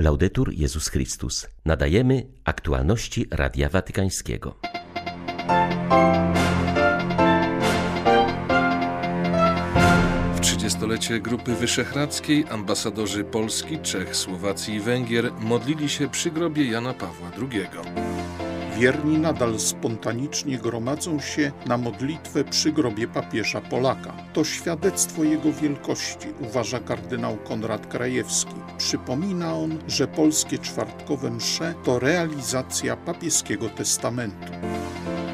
Laudetur Jezus Chrystus. Nadajemy aktualności Radia Watykańskiego. W 30-lecie Grupy Wyszehradzkiej ambasadorzy Polski, Czech, Słowacji i Węgier modlili się przy grobie Jana Pawła II. Wierni nadal spontanicznie gromadzą się na modlitwę przy grobie papieża Polaka. To świadectwo jego wielkości, uważa kardynał Konrad Krajewski. Przypomina on, że polskie czwartkowe msze to realizacja papieskiego testamentu.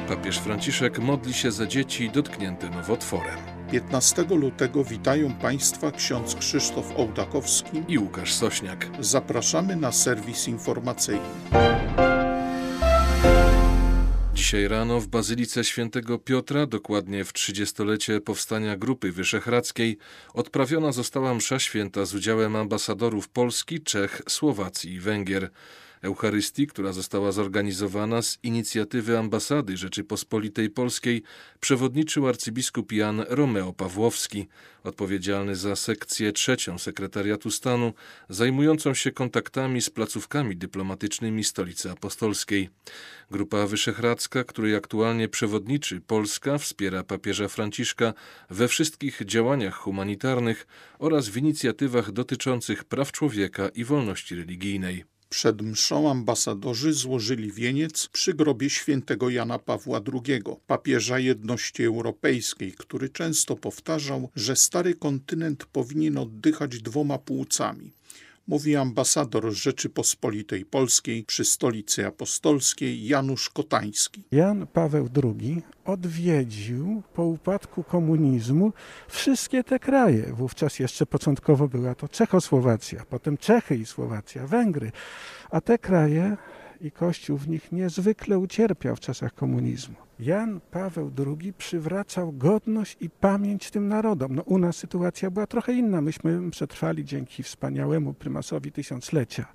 Papież Franciszek modli się za dzieci dotknięte nowotworem. 15 lutego witają Państwa ksiądz Krzysztof Ołdakowski i Łukasz Sośniak. Zapraszamy na serwis informacyjny. Dzisiaj rano w Bazylice Świętego Piotra, dokładnie w trzydziestolecie powstania Grupy Wyszehradzkiej, odprawiona została msza święta z udziałem ambasadorów Polski, Czech, Słowacji i Węgier. Eucharystii, która została zorganizowana z inicjatywy Ambasady Rzeczypospolitej Polskiej, przewodniczył arcybiskup Jan Romeo Pawłowski, odpowiedzialny za sekcję trzecią Sekretariatu Stanu, zajmującą się kontaktami z placówkami dyplomatycznymi Stolicy Apostolskiej. Grupa Wyszehradzka, której aktualnie przewodniczy Polska, wspiera papieża Franciszka we wszystkich działaniach humanitarnych oraz w inicjatywach dotyczących praw człowieka i wolności religijnej. Przed mszą ambasadorzy złożyli wieniec przy grobie świętego Jana Pawła II, papieża jedności europejskiej, który często powtarzał, że stary kontynent powinien oddychać dwoma płucami mówi ambasador Rzeczypospolitej Polskiej przy stolicy apostolskiej Janusz Kotański. Jan Paweł II odwiedził po upadku komunizmu wszystkie te kraje. Wówczas jeszcze początkowo była to Czechosłowacja, potem Czechy i Słowacja, Węgry, a te kraje i Kościół w nich niezwykle ucierpiał w czasach komunizmu. Jan Paweł II przywracał godność i pamięć tym narodom. No, u nas sytuacja była trochę inna. Myśmy przetrwali dzięki wspaniałemu prymasowi tysiąclecia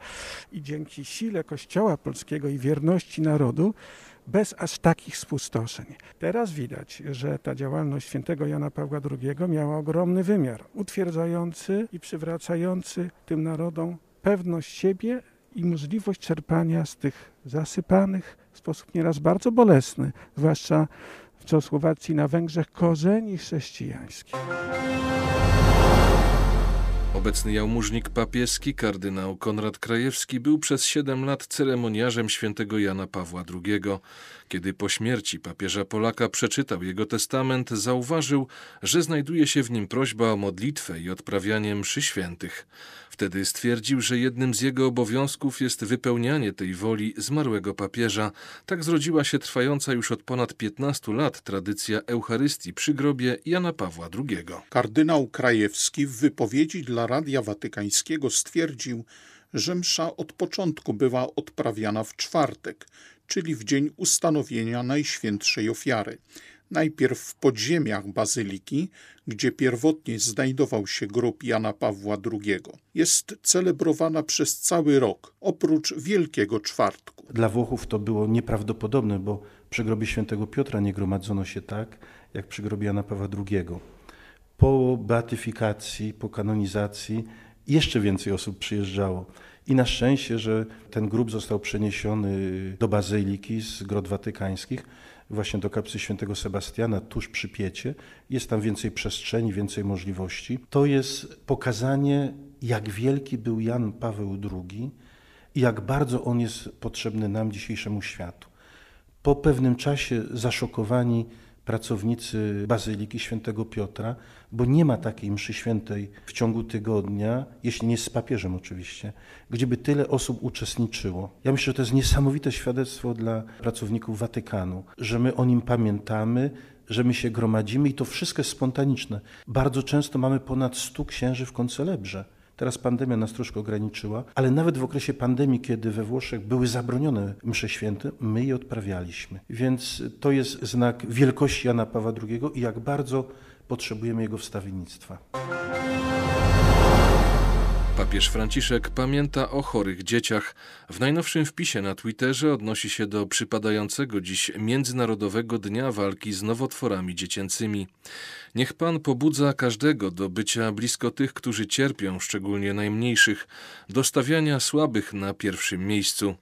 i dzięki sile Kościoła polskiego i wierności narodu bez aż takich spustoszeń. Teraz widać, że ta działalność świętego Jana Pawła II miała ogromny wymiar, utwierdzający i przywracający tym narodom pewność siebie i możliwość czerpania z tych zasypanych w sposób nieraz bardzo bolesny, zwłaszcza w Czechosłowacji na Węgrzech, korzeni chrześcijańskich. Obecny jałmużnik papieski, kardynał Konrad Krajewski, był przez siedem lat ceremoniarzem świętego Jana Pawła II. Kiedy po śmierci papieża Polaka przeczytał jego testament, zauważył, że znajduje się w nim prośba o modlitwę i odprawianie mszy świętych. Wtedy stwierdził, że jednym z jego obowiązków jest wypełnianie tej woli zmarłego papieża. Tak zrodziła się trwająca już od ponad 15 lat tradycja Eucharystii przy grobie Jana Pawła II. Kardynał Krajewski w wypowiedzi dla Radia Watykańskiego stwierdził, że msza od początku była odprawiana w czwartek, czyli w dzień ustanowienia Najświętszej Ofiary. Najpierw w podziemiach bazyliki, gdzie pierwotnie znajdował się grób Jana Pawła II. Jest celebrowana przez cały rok, oprócz Wielkiego Czwartku. Dla Włochów to było nieprawdopodobne, bo przy grobie świętego Piotra nie gromadzono się tak, jak przy grobie Jana Pawła II. Po beatyfikacji, po kanonizacji jeszcze więcej osób przyjeżdżało. I na szczęście, że ten grób został przeniesiony do bazyliki z grot watykańskich, właśnie do kapsy świętego Sebastiana, tuż przy Piecie. Jest tam więcej przestrzeni, więcej możliwości. To jest pokazanie, jak wielki był Jan Paweł II i jak bardzo on jest potrzebny nam, dzisiejszemu światu. Po pewnym czasie zaszokowani pracownicy Bazyliki Świętego Piotra, bo nie ma takiej mszy świętej w ciągu tygodnia, jeśli nie z papieżem oczywiście, gdzieby tyle osób uczestniczyło. Ja myślę, że to jest niesamowite świadectwo dla pracowników Watykanu, że my o nim pamiętamy, że my się gromadzimy i to wszystko jest spontaniczne. Bardzo często mamy ponad stu księży w koncelebrze. Teraz pandemia nas troszkę ograniczyła, ale nawet w okresie pandemii, kiedy we Włoszech były zabronione msze święte, my je odprawialiśmy. Więc to jest znak wielkości Jana Pawła II i jak bardzo potrzebujemy jego wstawiennictwa. Papież Franciszek pamięta o chorych dzieciach. W najnowszym wpisie na Twitterze odnosi się do przypadającego dziś Międzynarodowego Dnia Walki z Nowotworami Dziecięcymi. Niech Pan pobudza każdego do bycia blisko tych, którzy cierpią, szczególnie najmniejszych, do stawiania słabych na pierwszym miejscu.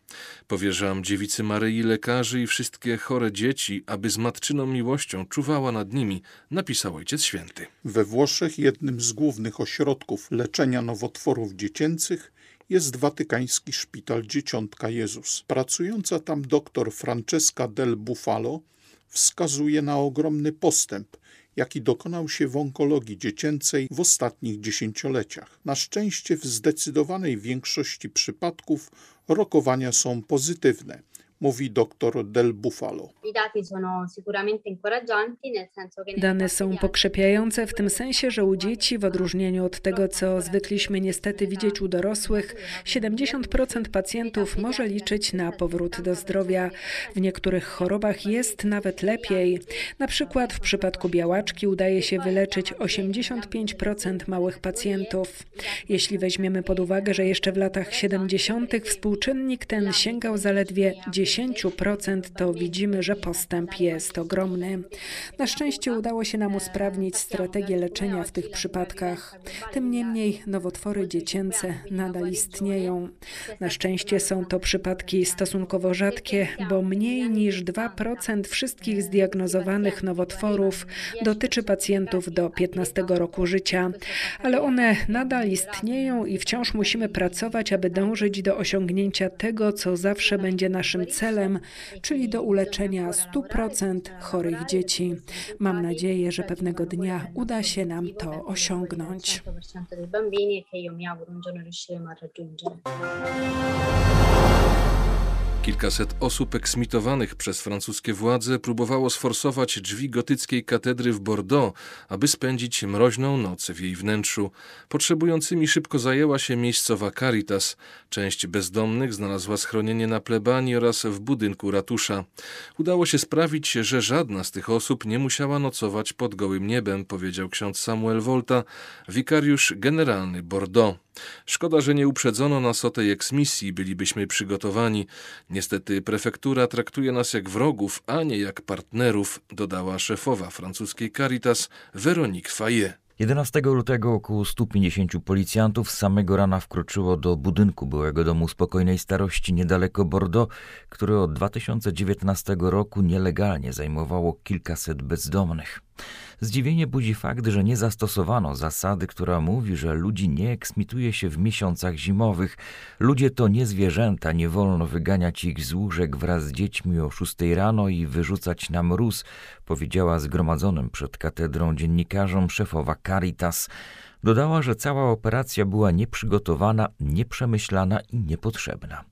Powierzam dziewicy Maryi lekarzy i wszystkie chore dzieci, aby z matczyną miłością czuwała nad nimi, napisał Ojciec Święty. We Włoszech jednym z głównych ośrodków leczenia nowotworów dziecięcych jest watykański szpital Dzieciątka Jezus. Pracująca tam dr Francesca del Bufalo wskazuje na ogromny postęp jaki dokonał się w onkologii dziecięcej w ostatnich dziesięcioleciach. Na szczęście w zdecydowanej większości przypadków rokowania są pozytywne mówi dr Del Buffalo. Dane są pokrzepiające w tym sensie, że u dzieci, w odróżnieniu od tego, co zwykliśmy niestety widzieć u dorosłych, 70% pacjentów może liczyć na powrót do zdrowia. W niektórych chorobach jest nawet lepiej. Na przykład w przypadku białaczki udaje się wyleczyć 85% małych pacjentów. Jeśli weźmiemy pod uwagę, że jeszcze w latach 70. współczynnik ten sięgał zaledwie 10 10%, to widzimy, że postęp jest ogromny. Na szczęście udało się nam usprawnić strategię leczenia w tych przypadkach. Tym niemniej nowotwory dziecięce nadal istnieją. Na szczęście są to przypadki stosunkowo rzadkie, bo mniej niż 2% wszystkich zdiagnozowanych nowotworów dotyczy pacjentów do 15 roku życia, ale one nadal istnieją i wciąż musimy pracować, aby dążyć do osiągnięcia tego, co zawsze będzie naszym celem celem, czyli do uleczenia 100% chorych dzieci. Mam nadzieję, że pewnego dnia uda się nam to osiągnąć. Kilkaset osób eksmitowanych przez francuskie władze próbowało sforsować drzwi gotyckiej katedry w Bordeaux, aby spędzić mroźną noc w jej wnętrzu. Potrzebującymi szybko zajęła się miejscowa Caritas. Część bezdomnych znalazła schronienie na plebanii oraz w budynku ratusza. Udało się sprawić, że żadna z tych osób nie musiała nocować pod gołym niebem, powiedział ksiądz Samuel Volta, wikariusz generalny Bordeaux. Szkoda, że nie uprzedzono nas o tej eksmisji, bylibyśmy przygotowani. Niestety prefektura traktuje nas jak wrogów, a nie jak partnerów, dodała szefowa francuskiej Caritas Veronique Fayet. 11 lutego około 150 policjantów z samego rana wkroczyło do budynku byłego domu spokojnej starości niedaleko Bordeaux, który od 2019 roku nielegalnie zajmowało kilkaset bezdomnych. Zdziwienie budzi fakt, że nie zastosowano zasady, która mówi, że ludzi nie eksmituje się w miesiącach zimowych. Ludzie to nie zwierzęta, nie wolno wyganiać ich z łóżek wraz z dziećmi o 6 rano i wyrzucać na mróz, powiedziała zgromadzonym przed katedrą dziennikarzom szefowa Caritas. Dodała, że cała operacja była nieprzygotowana, nieprzemyślana i niepotrzebna.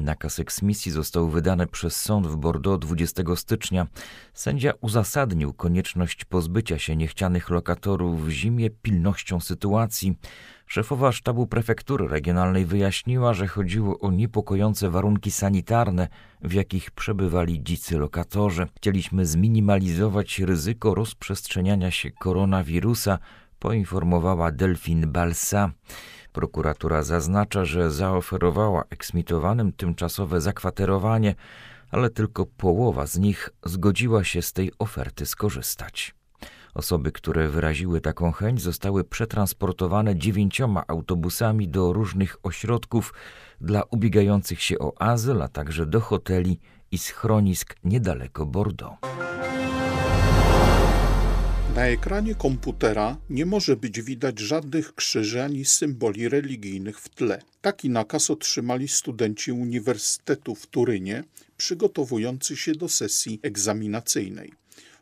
Nakaz eksmisji został wydany przez sąd w Bordeaux 20 stycznia. Sędzia uzasadnił konieczność pozbycia się niechcianych lokatorów w zimie pilnością sytuacji. Szefowa sztabu prefektury regionalnej wyjaśniła, że chodziło o niepokojące warunki sanitarne, w jakich przebywali dzicy lokatorzy. Chcieliśmy zminimalizować ryzyko rozprzestrzeniania się koronawirusa, poinformowała Delphine Balsa. Prokuratura zaznacza, że zaoferowała eksmitowanym tymczasowe zakwaterowanie, ale tylko połowa z nich zgodziła się z tej oferty skorzystać. Osoby, które wyraziły taką chęć, zostały przetransportowane dziewięcioma autobusami do różnych ośrodków dla ubiegających się o azyl, a także do hoteli i schronisk niedaleko Bordeaux. Na ekranie komputera nie może być widać żadnych krzyży ani symboli religijnych w tle. Taki nakaz otrzymali studenci Uniwersytetu w Turynie, przygotowujący się do sesji egzaminacyjnej.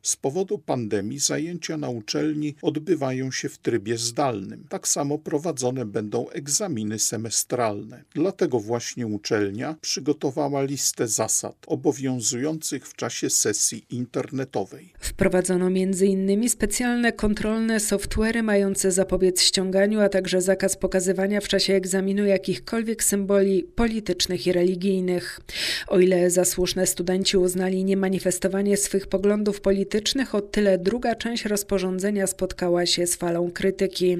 Z powodu pandemii zajęcia na uczelni odbywają się w trybie zdalnym. Tak samo prowadzone będą egzaminy semestralne. Dlatego właśnie uczelnia przygotowała listę zasad obowiązujących w czasie sesji internetowej. Wprowadzono m.in. specjalne kontrolne software'y mające zapobiec ściąganiu, a także zakaz pokazywania w czasie egzaminu jakichkolwiek symboli politycznych i religijnych. O ile za słuszne studenci uznali niemanifestowanie swych poglądów politycznych, politycznych, o tyle druga część rozporządzenia spotkała się z falą krytyki.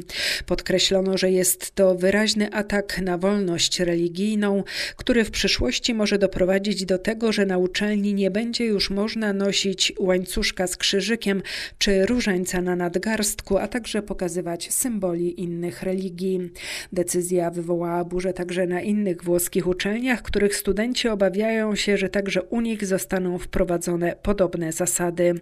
Podkreślono, że jest to wyraźny atak na wolność religijną, który w przyszłości może doprowadzić do tego, że na uczelni nie będzie już można nosić łańcuszka z krzyżykiem czy różańca na nadgarstku, a także pokazywać symboli innych religii. Decyzja wywołała burzę także na innych włoskich uczelniach, których studenci obawiają się, że także u nich zostaną wprowadzone podobne zasady.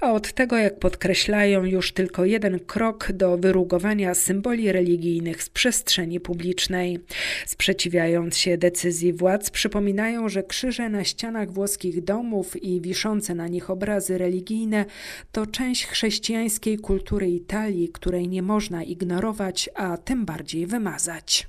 A od tego, jak podkreślają, już tylko jeden krok do wyrugowania symboli religijnych z przestrzeni publicznej. Sprzeciwiając się decyzji władz, przypominają, że krzyże na ścianach włoskich domów i wiszące na nich obrazy religijne to część chrześcijańskiej kultury Italii, której nie można ignorować, a tym bardziej wymazać.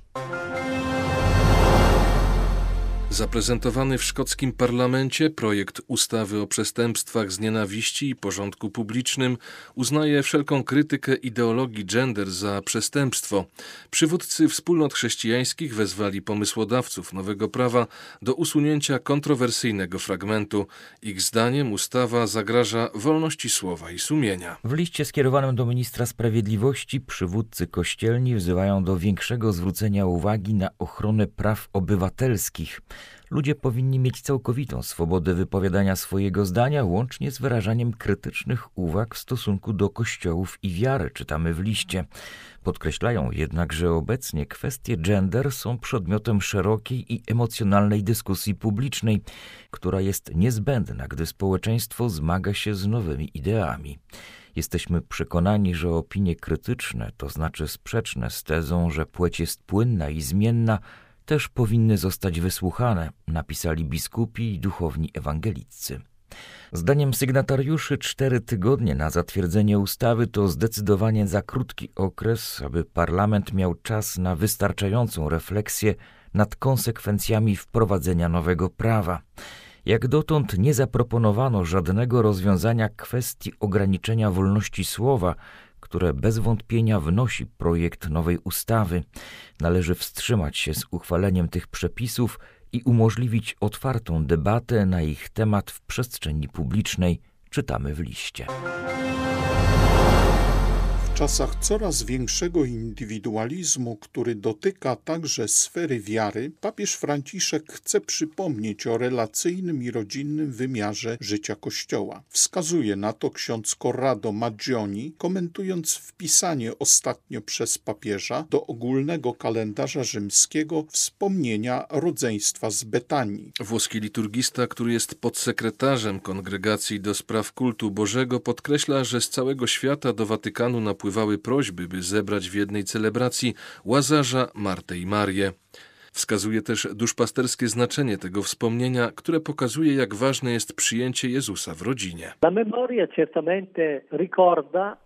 Zaprezentowany w szkockim parlamencie projekt ustawy o przestępstwach z nienawiści i porządku publicznym uznaje wszelką krytykę ideologii gender za przestępstwo. Przywódcy wspólnot chrześcijańskich wezwali pomysłodawców nowego prawa do usunięcia kontrowersyjnego fragmentu. Ich zdaniem ustawa zagraża wolności słowa i sumienia. W liście skierowanym do ministra sprawiedliwości przywódcy kościelni wzywają do większego zwrócenia uwagi na ochronę praw obywatelskich. Ludzie powinni mieć całkowitą swobodę wypowiadania swojego zdania, łącznie z wyrażaniem krytycznych uwag w stosunku do kościołów i wiary, czytamy w liście. Podkreślają jednak, że obecnie kwestie gender są przedmiotem szerokiej i emocjonalnej dyskusji publicznej, która jest niezbędna, gdy społeczeństwo zmaga się z nowymi ideami. Jesteśmy przekonani, że opinie krytyczne, to znaczy sprzeczne z tezą, że płeć jest płynna i zmienna, też powinny zostać wysłuchane, napisali biskupi i duchowni ewangeliccy. Zdaniem sygnatariuszy cztery tygodnie na zatwierdzenie ustawy to zdecydowanie za krótki okres, aby parlament miał czas na wystarczającą refleksję nad konsekwencjami wprowadzenia nowego prawa. Jak dotąd nie zaproponowano żadnego rozwiązania kwestii ograniczenia wolności słowa, które bez wątpienia wnosi projekt nowej ustawy. Należy wstrzymać się z uchwaleniem tych przepisów i umożliwić otwartą debatę na ich temat w przestrzeni publicznej, czytamy w liście czasach coraz większego indywidualizmu, który dotyka także sfery wiary, papież Franciszek chce przypomnieć o relacyjnym i rodzinnym wymiarze życia Kościoła. Wskazuje na to ksiądz Corrado Maggioni, komentując wpisanie ostatnio przez papieża do ogólnego kalendarza rzymskiego wspomnienia rodzeństwa z Betanii. Włoski liturgista, który jest podsekretarzem Kongregacji do Spraw Kultu Bożego, podkreśla, że z całego świata do Watykanu napływa napływały prośby, by zebrać w jednej celebracji Łazarza, Martę i Marię. Wskazuje też duszpasterskie znaczenie tego wspomnienia, które pokazuje, jak ważne jest przyjęcie Jezusa w rodzinie.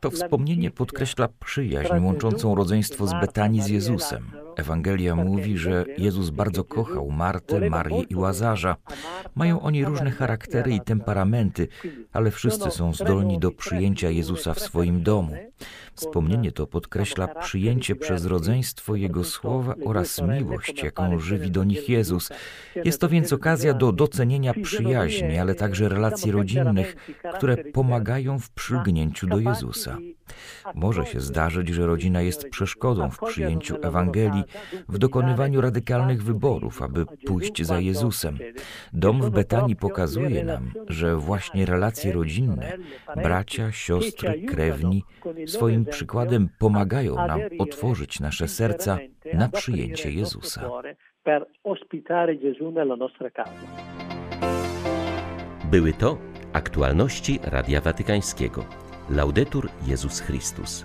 To wspomnienie podkreśla przyjaźń łączącą rodzeństwo z Betanii z Jezusem. Ewangelia mówi, że Jezus bardzo kochał Martę, Marię i Łazarza. Mają oni różne charaktery i temperamenty, ale wszyscy są zdolni do przyjęcia Jezusa w swoim domu. Wspomnienie to podkreśla przyjęcie przez rodzeństwo Jego słowa oraz miłość, jaką żywi do nich Jezus. Jest to więc okazja do docenienia przyjaźni, ale także relacji rodzinnych, które pomagają w przylgnięciu do Jezusa. Może się zdarzyć, że rodzina jest przeszkodą w przyjęciu Ewangelii, w dokonywaniu radykalnych wyborów, aby pójść za Jezusem. Dom w Betanii pokazuje nam, że właśnie relacje rodzinne, bracia, siostry, krewni, swoim przykładem pomagają nam otworzyć nasze serca na przyjęcie Jezusa. Były to aktualności Radia Watykańskiego. Laudetur Jezus Chrystus.